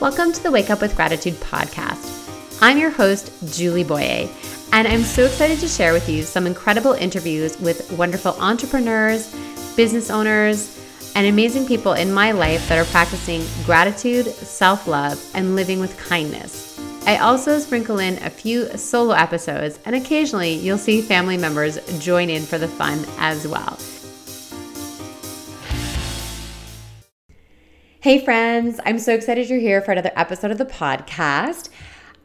Welcome to the Wake Up with Gratitude podcast. I'm your host, Julie Boyer, and I'm so excited to share with you some incredible interviews with wonderful entrepreneurs, business owners, and amazing people in my life that are practicing gratitude, self love, and living with kindness. I also sprinkle in a few solo episodes, and occasionally you'll see family members join in for the fun as well. Hey, friends, I'm so excited you're here for another episode of the podcast.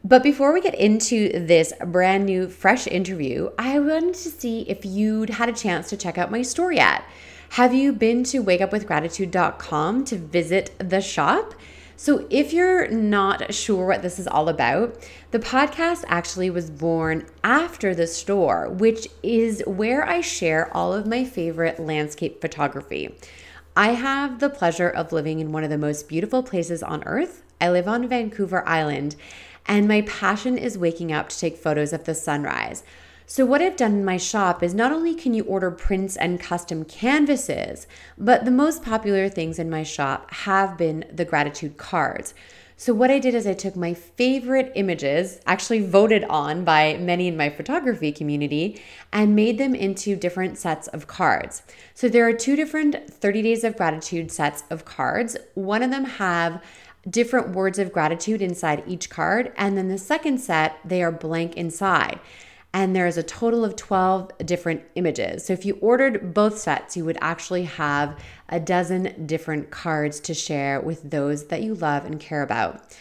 But before we get into this brand new, fresh interview, I wanted to see if you'd had a chance to check out my store yet. Have you been to wakeupwithgratitude.com to visit the shop? So, if you're not sure what this is all about, the podcast actually was born after the store, which is where I share all of my favorite landscape photography. I have the pleasure of living in one of the most beautiful places on earth. I live on Vancouver Island, and my passion is waking up to take photos of the sunrise. So, what I've done in my shop is not only can you order prints and custom canvases, but the most popular things in my shop have been the gratitude cards. So, what I did is I took my favorite images, actually voted on by many in my photography community, and made them into different sets of cards. So, there are two different 30 days of gratitude sets of cards. One of them have different words of gratitude inside each card, and then the second set, they are blank inside and there's a total of 12 different images. So if you ordered both sets, you would actually have a dozen different cards to share with those that you love and care about.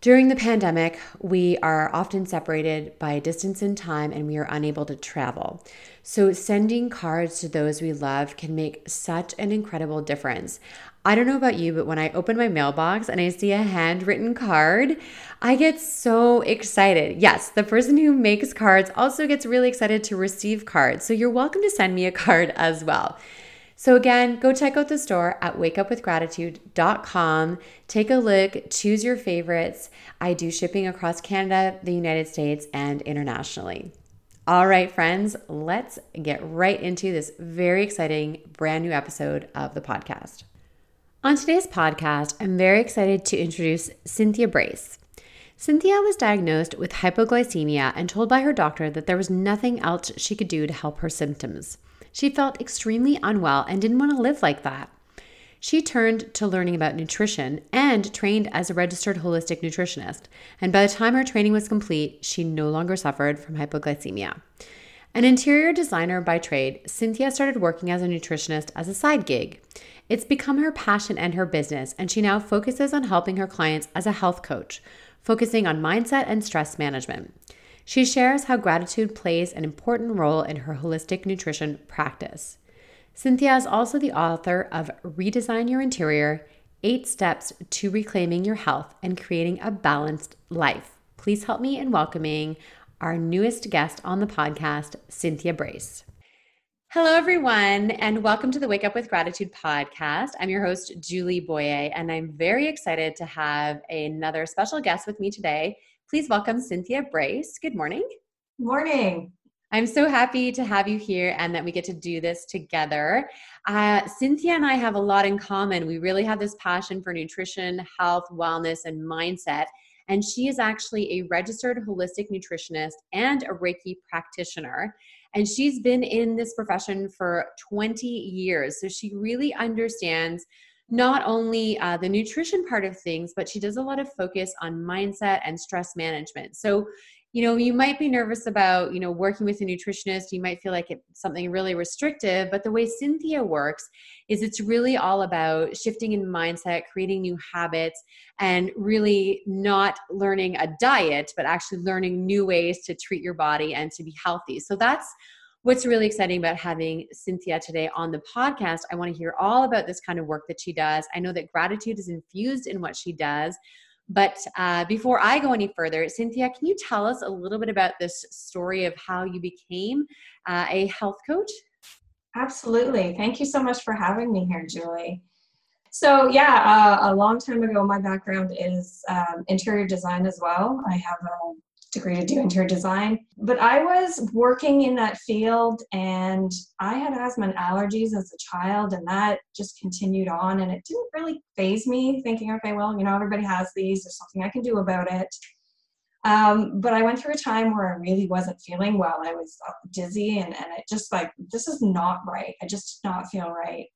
During the pandemic, we are often separated by distance and time and we are unable to travel. So, sending cards to those we love can make such an incredible difference. I don't know about you, but when I open my mailbox and I see a handwritten card, I get so excited. Yes, the person who makes cards also gets really excited to receive cards. So you're welcome to send me a card as well. So, again, go check out the store at wakeupwithgratitude.com. Take a look, choose your favorites. I do shipping across Canada, the United States, and internationally. All right, friends, let's get right into this very exciting brand new episode of the podcast. On today's podcast, I'm very excited to introduce Cynthia Brace. Cynthia was diagnosed with hypoglycemia and told by her doctor that there was nothing else she could do to help her symptoms. She felt extremely unwell and didn't want to live like that. She turned to learning about nutrition and trained as a registered holistic nutritionist. And by the time her training was complete, she no longer suffered from hypoglycemia. An interior designer by trade, Cynthia started working as a nutritionist as a side gig. It's become her passion and her business, and she now focuses on helping her clients as a health coach, focusing on mindset and stress management. She shares how gratitude plays an important role in her holistic nutrition practice. Cynthia is also the author of Redesign Your Interior Eight Steps to Reclaiming Your Health and Creating a Balanced Life. Please help me in welcoming our newest guest on the podcast, Cynthia Brace. Hello, everyone, and welcome to the Wake Up with Gratitude podcast. I'm your host, Julie Boyer, and I'm very excited to have another special guest with me today. Please welcome Cynthia Brace. Good morning. Morning. I'm so happy to have you here and that we get to do this together. Uh, Cynthia and I have a lot in common. We really have this passion for nutrition, health, wellness, and mindset. And she is actually a registered holistic nutritionist and a Reiki practitioner. And she's been in this profession for 20 years. So she really understands not only uh, the nutrition part of things, but she does a lot of focus on mindset and stress management. So, you know, you might be nervous about, you know, working with a nutritionist. You might feel like it's something really restrictive, but the way Cynthia works is it's really all about shifting in mindset, creating new habits, and really not learning a diet, but actually learning new ways to treat your body and to be healthy. So that's what's really exciting about having Cynthia today on the podcast. I want to hear all about this kind of work that she does. I know that gratitude is infused in what she does. But uh, before I go any further, Cynthia, can you tell us a little bit about this story of how you became uh, a health coach? Absolutely. Thank you so much for having me here, Julie. So, yeah, uh, a long time ago, my background is um, interior design as well. I have a degree to do interior design. But I was working in that field and I had asthma and allergies as a child, and that just continued on. And it didn't really phase me, thinking, okay, well, you know, everybody has these, there's something I can do about it. Um, but I went through a time where I really wasn't feeling well. I was dizzy and, and it just like, this is not right. I just did not feel right.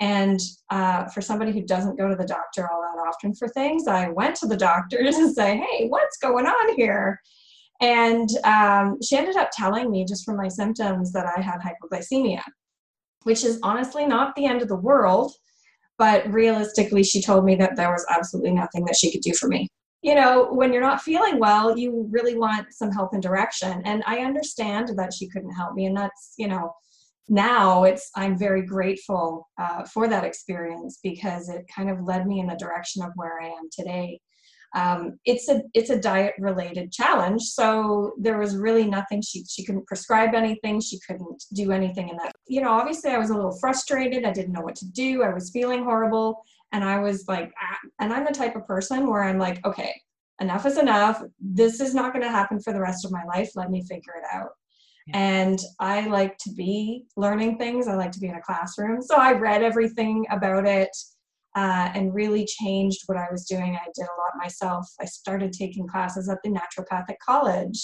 And uh, for somebody who doesn't go to the doctor all that often for things, I went to the doctor to say, hey, what's going on here? And um, she ended up telling me just from my symptoms that I had hypoglycemia, which is honestly not the end of the world. But realistically, she told me that there was absolutely nothing that she could do for me. You know, when you're not feeling well, you really want some help and direction. And I understand that she couldn't help me. And that's, you know, now it's i'm very grateful uh, for that experience because it kind of led me in the direction of where i am today. Um, it's a it's a diet related challenge. So there was really nothing she she couldn't prescribe anything. She couldn't do anything in that you know obviously i was a little frustrated. I didn't know what to do. I was feeling horrible. And i was like ah, and i'm the type of person where i'm like okay enough is enough. This is not going to happen for the rest of my life. Let me figure it out and I like to be learning things. I like to be in a classroom. So I read everything about it uh, and really changed what I was doing. I did a lot myself. I started taking classes at the Naturopathic College,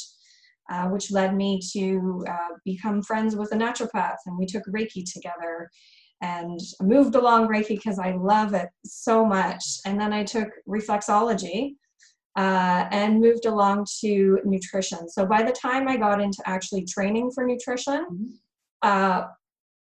uh, which led me to uh, become friends with a naturopath, and we took Reiki together. And moved along Reiki because I love it so much. And then I took reflexology, uh, and moved along to nutrition. So by the time I got into actually training for nutrition, mm-hmm. uh,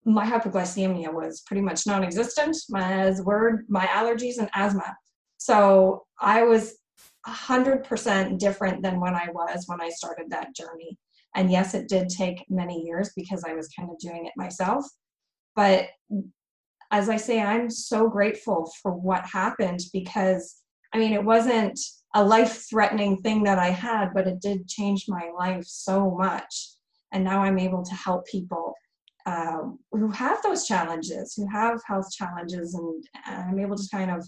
my hypoglycemia was pretty much non-existent. My as word, my allergies and asthma. So I was hundred percent different than when I was when I started that journey. And yes, it did take many years because I was kind of doing it myself. But as I say, I'm so grateful for what happened because I mean, it wasn't a life threatening thing that I had, but it did change my life so much. And now I'm able to help people um, who have those challenges, who have health challenges, and, I'm able to kind of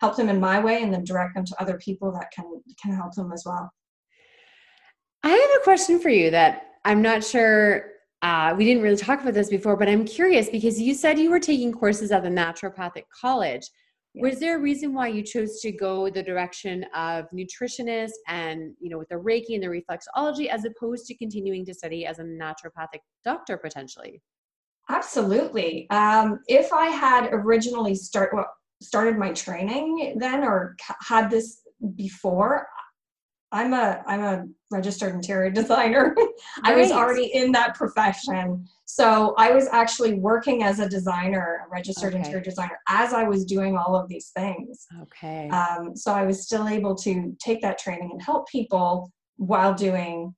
help them in my way and then direct them to other people that can can help them as well. I have a question for you that I'm not sure uh, we didn't really talk about this before, but I'm curious because you said you were taking courses at the naturopathic college. Was there a reason why you chose to go the direction of nutritionist and, you know, with the Reiki and the reflexology as opposed to continuing to study as a naturopathic doctor potentially? Absolutely. Um, if I had originally start well, started my training then or had this before, I'm a I'm a registered interior designer. Right. I was already in that profession. So I was actually working as a designer, a registered okay. interior designer, as I was doing all of these things. Okay. Um, so I was still able to take that training and help people while doing.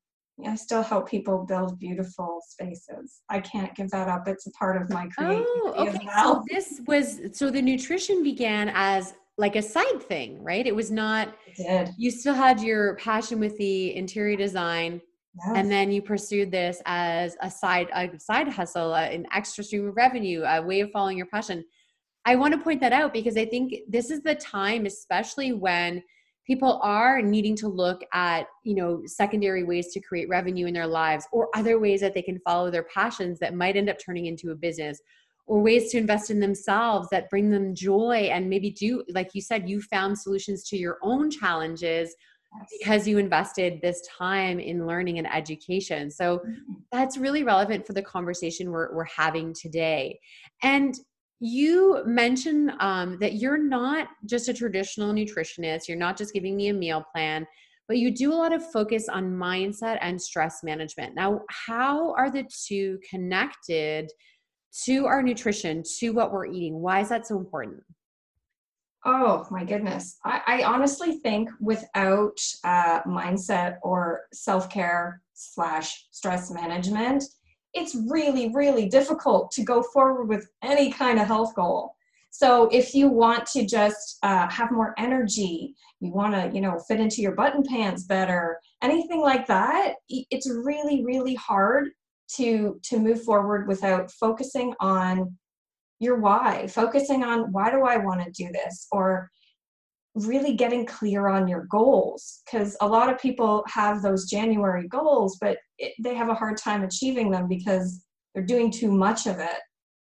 I still help people build beautiful spaces. I can't give that up. It's a part of my creativity oh, okay. Well. So this was so the nutrition began as like a side thing, right? It was not. It did. You still had your passion with the interior design, yes. and then you pursued this as a side a side hustle, an extra stream of revenue, a way of following your passion. I want to point that out because I think this is the time, especially when people are needing to look at you know secondary ways to create revenue in their lives or other ways that they can follow their passions that might end up turning into a business or ways to invest in themselves that bring them joy and maybe do like you said you found solutions to your own challenges yes. because you invested this time in learning and education so mm-hmm. that's really relevant for the conversation we're, we're having today and you mentioned um, that you're not just a traditional nutritionist you're not just giving me a meal plan but you do a lot of focus on mindset and stress management now how are the two connected to our nutrition, to what we're eating? Why is that so important? Oh my goodness. I, I honestly think without uh, mindset or self care slash stress management, it's really, really difficult to go forward with any kind of health goal. So if you want to just uh, have more energy, you want to, you know, fit into your button pants better, anything like that, it's really, really hard to to move forward without focusing on your why focusing on why do i want to do this or really getting clear on your goals because a lot of people have those January goals, but it, they have a hard time achieving them because they're doing too much of it.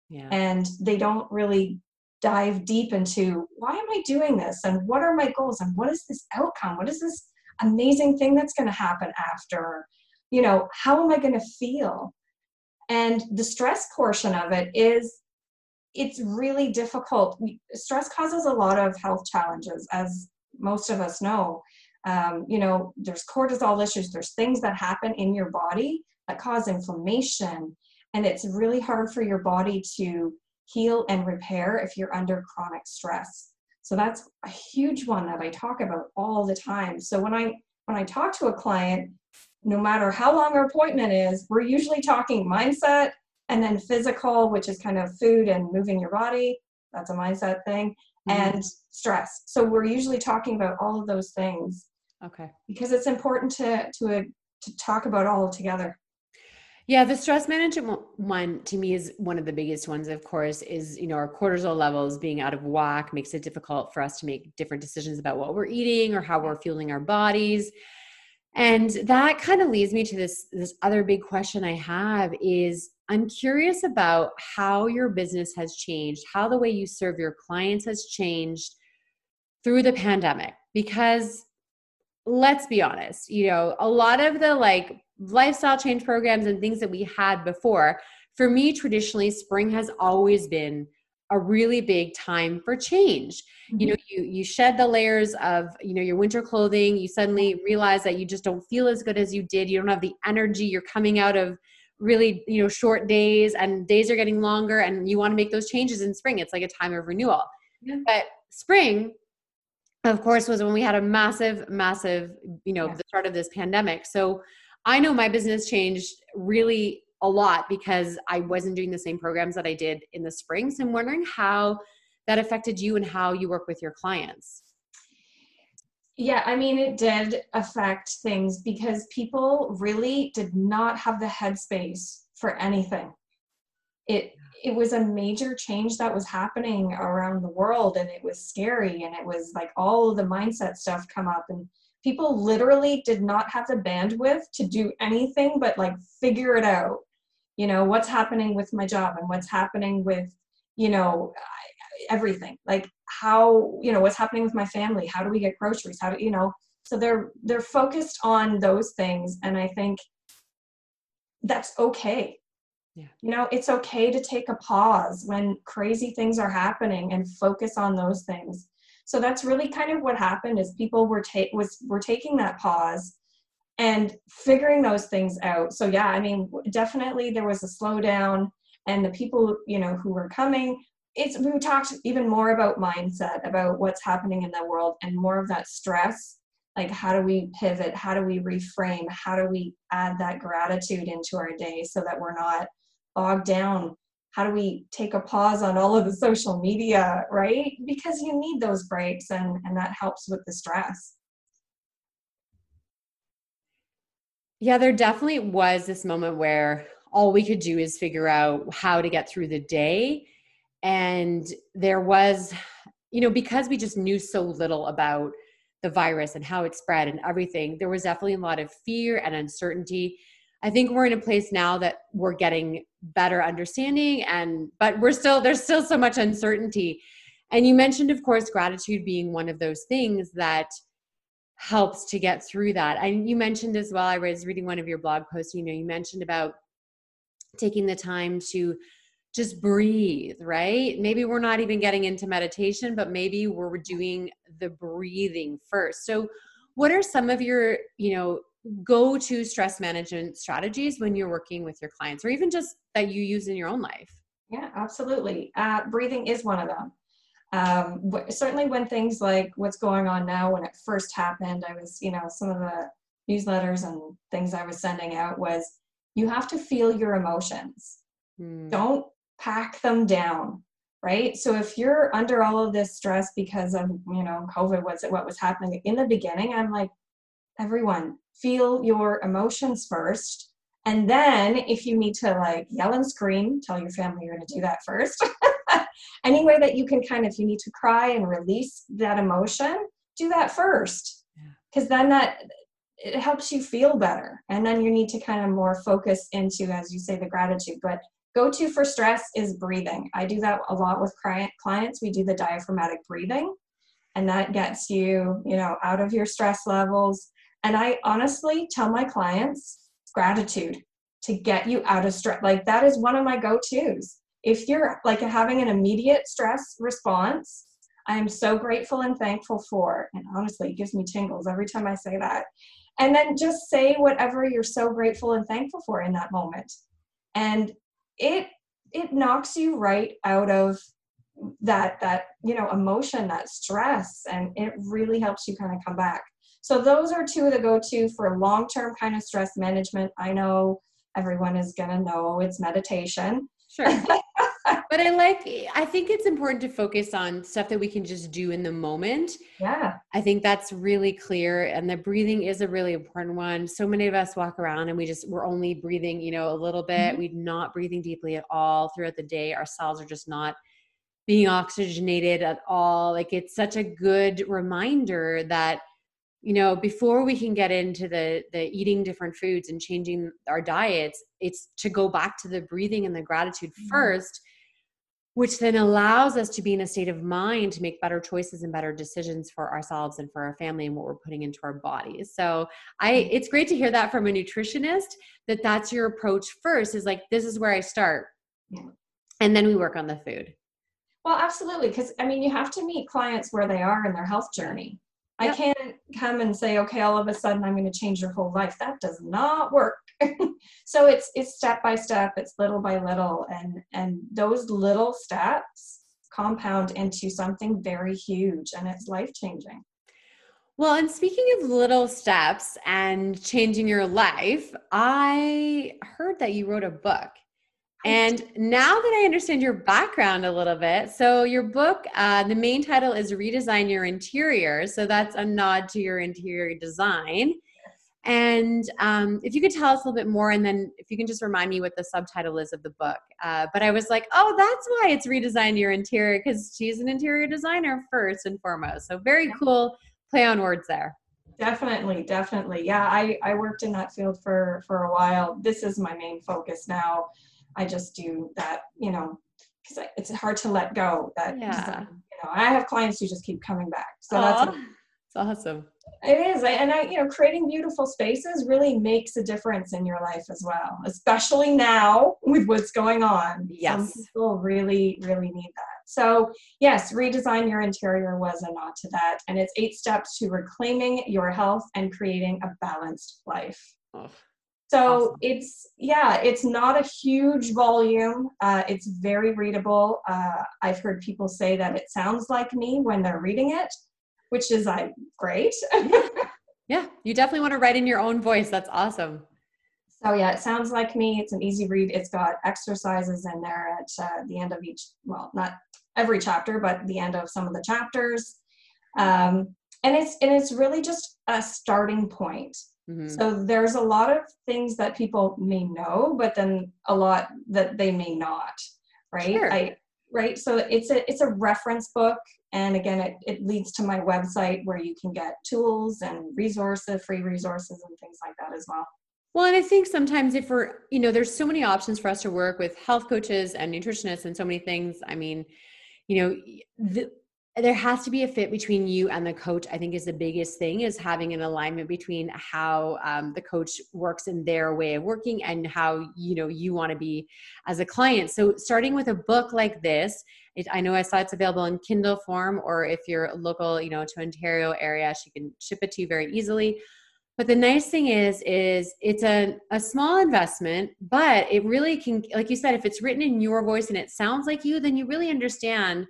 Yeah. And they don't really dive deep into why am I doing this and what are my goals and what is this outcome? What is this amazing thing that's going to happen after? You know, how am I going to feel? And the stress portion of it is it's really difficult. Stress causes a lot of health challenges, as most of us know. Um, you know, there's cortisol issues, there's things that happen in your body that cause inflammation. And it's really hard for your body to heal and repair if you're under chronic stress. So that's a huge one that I talk about all the time. So when I when I talk to a client, no matter how long our appointment is, we're usually talking mindset, and then physical, which is kind of food and moving your body. That's a mindset thing. Mm-hmm. And stress. So we're usually talking about all of those things. Okay. Because it's important to to uh, to talk about all together. Yeah, the stress management one to me is one of the biggest ones, of course, is, you know, our cortisol levels being out of whack makes it difficult for us to make different decisions about what we're eating or how we're fueling our bodies. And that kind of leads me to this this other big question I have is I'm curious about how your business has changed, how the way you serve your clients has changed through the pandemic. Because let's be honest, you know, a lot of the like lifestyle change programs and things that we had before, for me traditionally spring has always been a really big time for change. Mm-hmm. You know, you you shed the layers of, you know, your winter clothing, you suddenly realize that you just don't feel as good as you did. You don't have the energy. You're coming out of really, you know, short days and days are getting longer and you want to make those changes in spring. It's like a time of renewal. Yeah. But spring of course was when we had a massive massive, you know, yeah. the start of this pandemic. So I know my business changed really a lot because I wasn't doing the same programs that I did in the spring. So I'm wondering how that affected you and how you work with your clients. Yeah, I mean, it did affect things because people really did not have the headspace for anything. It it was a major change that was happening around the world, and it was scary, and it was like all the mindset stuff come up, and people literally did not have the bandwidth to do anything but like figure it out you know what's happening with my job and what's happening with you know everything like how you know what's happening with my family? How do we get groceries? How do you know so they're they're focused on those things and i think that's okay. Yeah. you know it's okay to take a pause when crazy things are happening and focus on those things. So that's really kind of what happened is people were take was were taking that pause and figuring those things out. So yeah, I mean, definitely there was a slowdown, and the people you know who were coming. It's we talked even more about mindset, about what's happening in the world, and more of that stress. Like how do we pivot? How do we reframe? How do we add that gratitude into our day so that we're not bogged down how do we take a pause on all of the social media right because you need those breaks and and that helps with the stress Yeah, there definitely was this moment where all we could do is figure out how to get through the day. And there was, you know, because we just knew so little about the virus and how it spread and everything, there was definitely a lot of fear and uncertainty. I think we're in a place now that we're getting better understanding and but we're still there's still so much uncertainty. And you mentioned of course gratitude being one of those things that helps to get through that. And you mentioned as well, I was reading one of your blog posts, you know, you mentioned about taking the time to just breathe, right? Maybe we're not even getting into meditation, but maybe we're doing the breathing first. So, what are some of your, you know, go to stress management strategies when you're working with your clients or even just that you use in your own life? Yeah, absolutely. Uh, breathing is one of them um, certainly when things like what's going on now when it first happened i was you know some of the newsletters and things i was sending out was you have to feel your emotions. Mm. don't pack them down right? So if you're under all of this stress because of you know covid was it what was happening in the beginning i'm like everyone feel your emotions first. And then if you need to like yell and scream tell your family you're going to do that first any way that you can kind of, you need to cry and release that emotion, do that first. Because then that it helps you feel better. And then you need to kind of more focus into as you say the gratitude. But go to for stress is breathing. I do that a lot with clients. We do the diaphragmatic breathing and that gets you you know out of your stress levels. And i honestly tell my clients gratitude to get you out of stress like that is one of my go-to's if you're like having an immediate stress response I am so grateful and thankful for. And honestly, it gives me tingles every time I say that. And then just say whatever you're so grateful and thankful for in that moment. And it it knocks you right out of that that you know emotion that stress and it really helps you kind of come back so those are two of the go-to for long-term kind of stress management i know everyone is going to know it's meditation sure but I like, I think it's important to focus on stuff that we can just do in the moment. Yeah. I think that's really clear. And the breathing is a really important one. So many of us walk around and we just, we're only breathing, you know, a little bit. Mm-hmm. We're not breathing deeply at all throughout the day. Our cells are just not being oxygenated at all. Like it's such a good reminder that you know before we can get into the the eating different foods and changing our diets it's to go back to the breathing and the gratitude mm-hmm. first which then allows us to be in a state of mind to make better choices and better decisions for ourselves and for our family and what we're putting into our bodies so i mm-hmm. it's great to hear that from a nutritionist that that's your approach first is like this is where i start yeah. and then we work on the food well absolutely because i mean you have to meet clients where they are in their health journey yep. i can't come and say okay all of a sudden i'm going to change your whole life that does not work so it's it's step by step it's little by little and and those little steps compound into something very huge and it's life changing well, and speaking of little steps and changing your life, I heard that you wrote a book. And now that I understand your background a little bit, so your book, uh, the main title is Redesign Your Interior. So that's a nod to your interior design. And um, if you could tell us a little bit more, and then if you can just remind me what the subtitle is of the book. Uh, but I was like, oh, that's why it's redesign your interior because she's an interior designer first and foremost. So very cool play on words there. Definitely, definitely. Yeah, I, I worked in that field for for a while. This is my main focus now. I just do that, you know, because it's hard to let go. That yeah. you know, I have clients who just keep coming back. So Aww. that's. It's awesome. It is. And I, you know, creating beautiful spaces really makes a difference in your life as well, especially now with what's going on. Yes. Some people really, really need that. So, yes, redesign your interior was a nod to that. And it's eight steps to reclaiming your health and creating a balanced life. Oh, so awesome. it's, yeah, it's not a huge volume. Uh, it's very readable. Uh, I've heard people say that it sounds like me when they're reading it which is like great. yeah, you definitely want to write in your own voice. That's awesome. So yeah, it sounds like me. It's an easy read. It's got exercises in there at uh, the end of each. Well, not every chapter, but the end of some of the chapters. Um, and it's and it's really just a starting point. Mm-hmm. So there's a lot of things that people may know, but then a lot that they may not. Right. Sure. I right. So it's a it's a reference book. And again, it, it leads to my website where you can get tools and resources, free resources, and things like that as well. Well, and I think sometimes if we're, you know, there's so many options for us to work with health coaches and nutritionists and so many things. I mean, you know, the, there has to be a fit between you and the coach i think is the biggest thing is having an alignment between how um, the coach works in their way of working and how you know you want to be as a client. So starting with a book like this it, i know i saw it's available in kindle form or if you're local you know to ontario area she can ship it to you very easily. But the nice thing is is it's a, a small investment but it really can like you said if it's written in your voice and it sounds like you then you really understand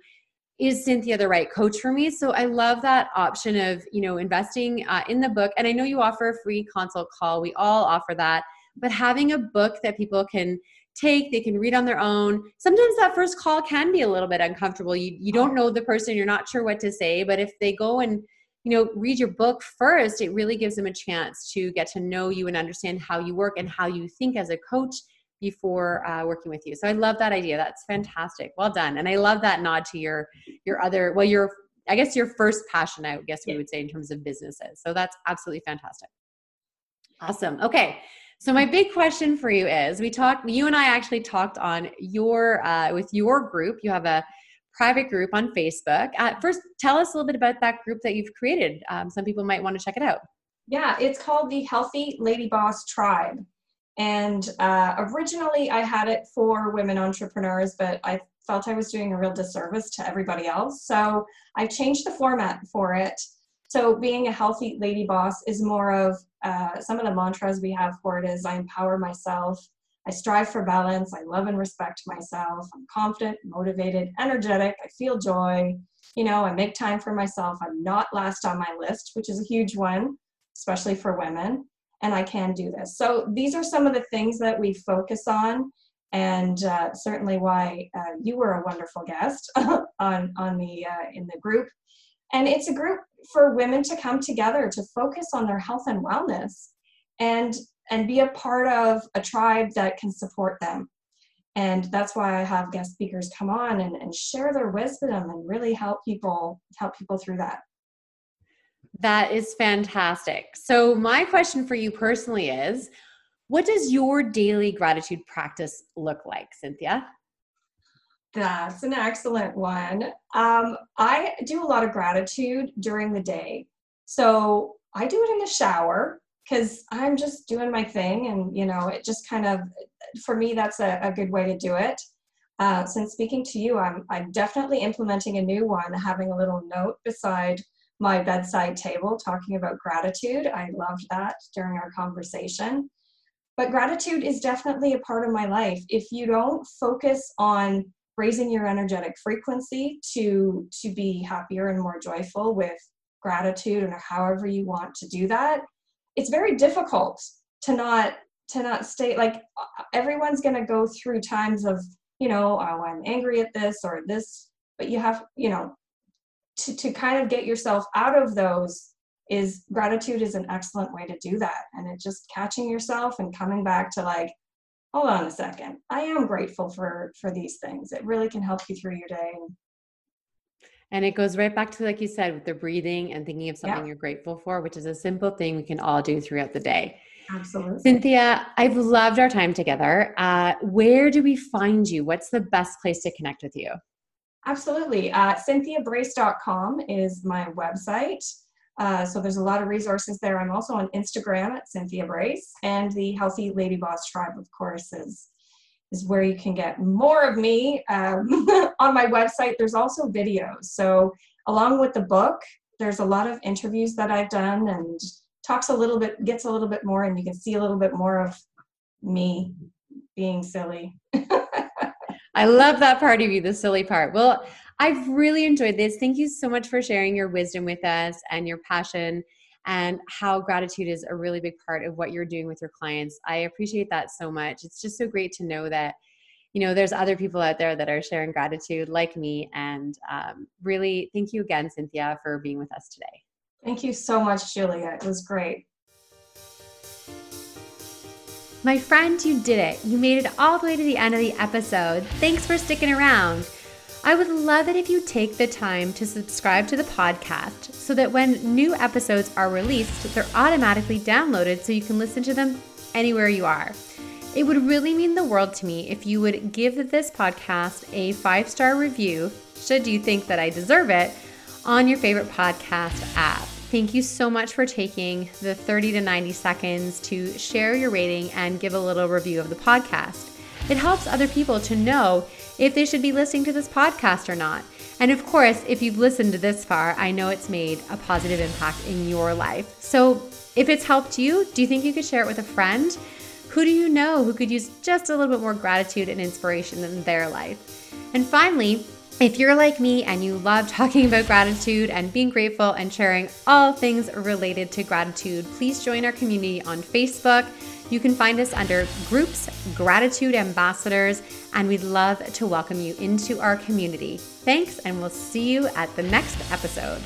is Cynthia the right coach for me? So I love that option of, you know, investing uh, in the book. And I know you offer a free consult call. We all offer that. But having a book that people can take, they can read on their own. Sometimes that first call can be a little bit uncomfortable. You, you don't know the person, you're not sure what to say. But if they go and, you know, read your book first, it really gives them a chance to get to know you and understand how you work and how you think as a coach before uh, working with you. So I love that idea. That's fantastic. Well done. And I love that nod to your your other well your I guess your first passion, I guess we would say in terms of businesses. So that's absolutely fantastic. Awesome. Okay. So my big question for you is we talked you and I actually talked on your uh, with your group. You have a private group on Facebook. Uh, first, tell us a little bit about that group that you've created. Um, some people might want to check it out. Yeah, it's called the Healthy Lady Boss Tribe. And uh, originally I had it for women entrepreneurs, but I felt I was doing a real disservice to everybody else. So I changed the format for it. So being a healthy lady boss is more of uh, some of the mantras we have for it is I empower myself, I strive for balance, I love and respect myself, I'm confident, motivated, energetic, I feel joy, you know, I make time for myself, I'm not last on my list, which is a huge one, especially for women, and I can do this. So these are some of the things that we focus on and uh, certainly why uh, you were a wonderful guest on on the uh, in the group. And it's a group for women to come together to focus on their health and wellness, and and be a part of a tribe that can support them. And that's why I have guest speakers come on and, and share their wisdom and really help people help people through that. That is fantastic. So my question for you personally is what does your daily gratitude practice look like, Cynthia? That's an excellent one. Um, I do a lot of gratitude during the day. So I do it in the shower because I'm just doing my thing. And, you know, it just kind of, for me, that's a, a good way to do it. Uh, since speaking to you, I'm, I'm definitely implementing a new one, having a little note beside my bedside table talking about gratitude. I loved that during our conversation but gratitude is definitely a part of my life if you don't focus on raising your energetic frequency to to be happier and more joyful with gratitude and however you want to do that it's very difficult to not to not stay like everyone's going to go through times of you know oh i'm angry at this or this but you have you know to, to kind of get yourself out of those is gratitude is an excellent way to do that. And it just catching yourself and coming back to like hold on a second. I am grateful for for these things. It really can help you through your day. And it goes right back to like you said with the breathing and thinking of something yeah. you're grateful for which is a simple thing we can all do throughout the day. Absolutely. Cynthia i've loved our time together. Uh, where do we find you? What's the best place to connect with you absolutely uh, cynthiabrace.com is my website uh, so there's a lot of resources there. I'm also on Instagram at Cynthia Brace, and the Healthy Lady Boss Tribe, of course, is is where you can get more of me. Um, on my website, there's also videos. So along with the book, there's a lot of interviews that I've done and talks a little bit, gets a little bit more, and you can see a little bit more of me being silly. I love that part of you, the silly part. Well, I've really enjoyed this. Thank you so much for sharing your wisdom with us and your passion and how gratitude is a really big part of what you're doing with your clients. I appreciate that so much. It's just so great to know that you know there's other people out there that are sharing gratitude like me and um, really thank you again cynthia for being with us today thank you so much julia it was great my friend you did it. You made it all the way to the end of the episode. Thanks for sticking around. I would love it if you take the time to subscribe to the podcast so that when new episodes are released, they're automatically downloaded so you can listen to them anywhere you are. It would really mean the world to me if you would give this podcast a five star review, should you think that I deserve it, on your favorite podcast app. Thank you so much for taking the 30 to 90 seconds to share your rating and give a little review of the podcast. It helps other people to know if they should be listening to this podcast or not. And of course, if you've listened this far, I know it's made a positive impact in your life. So if it's helped you, do you think you could share it with a friend? Who do you know who could use just a little bit more gratitude and inspiration in their life? And finally, if you're like me and you love talking about gratitude and being grateful and sharing all things related to gratitude, please join our community on Facebook. You can find us under Groups Gratitude Ambassadors, and we'd love to welcome you into our community. Thanks, and we'll see you at the next episode.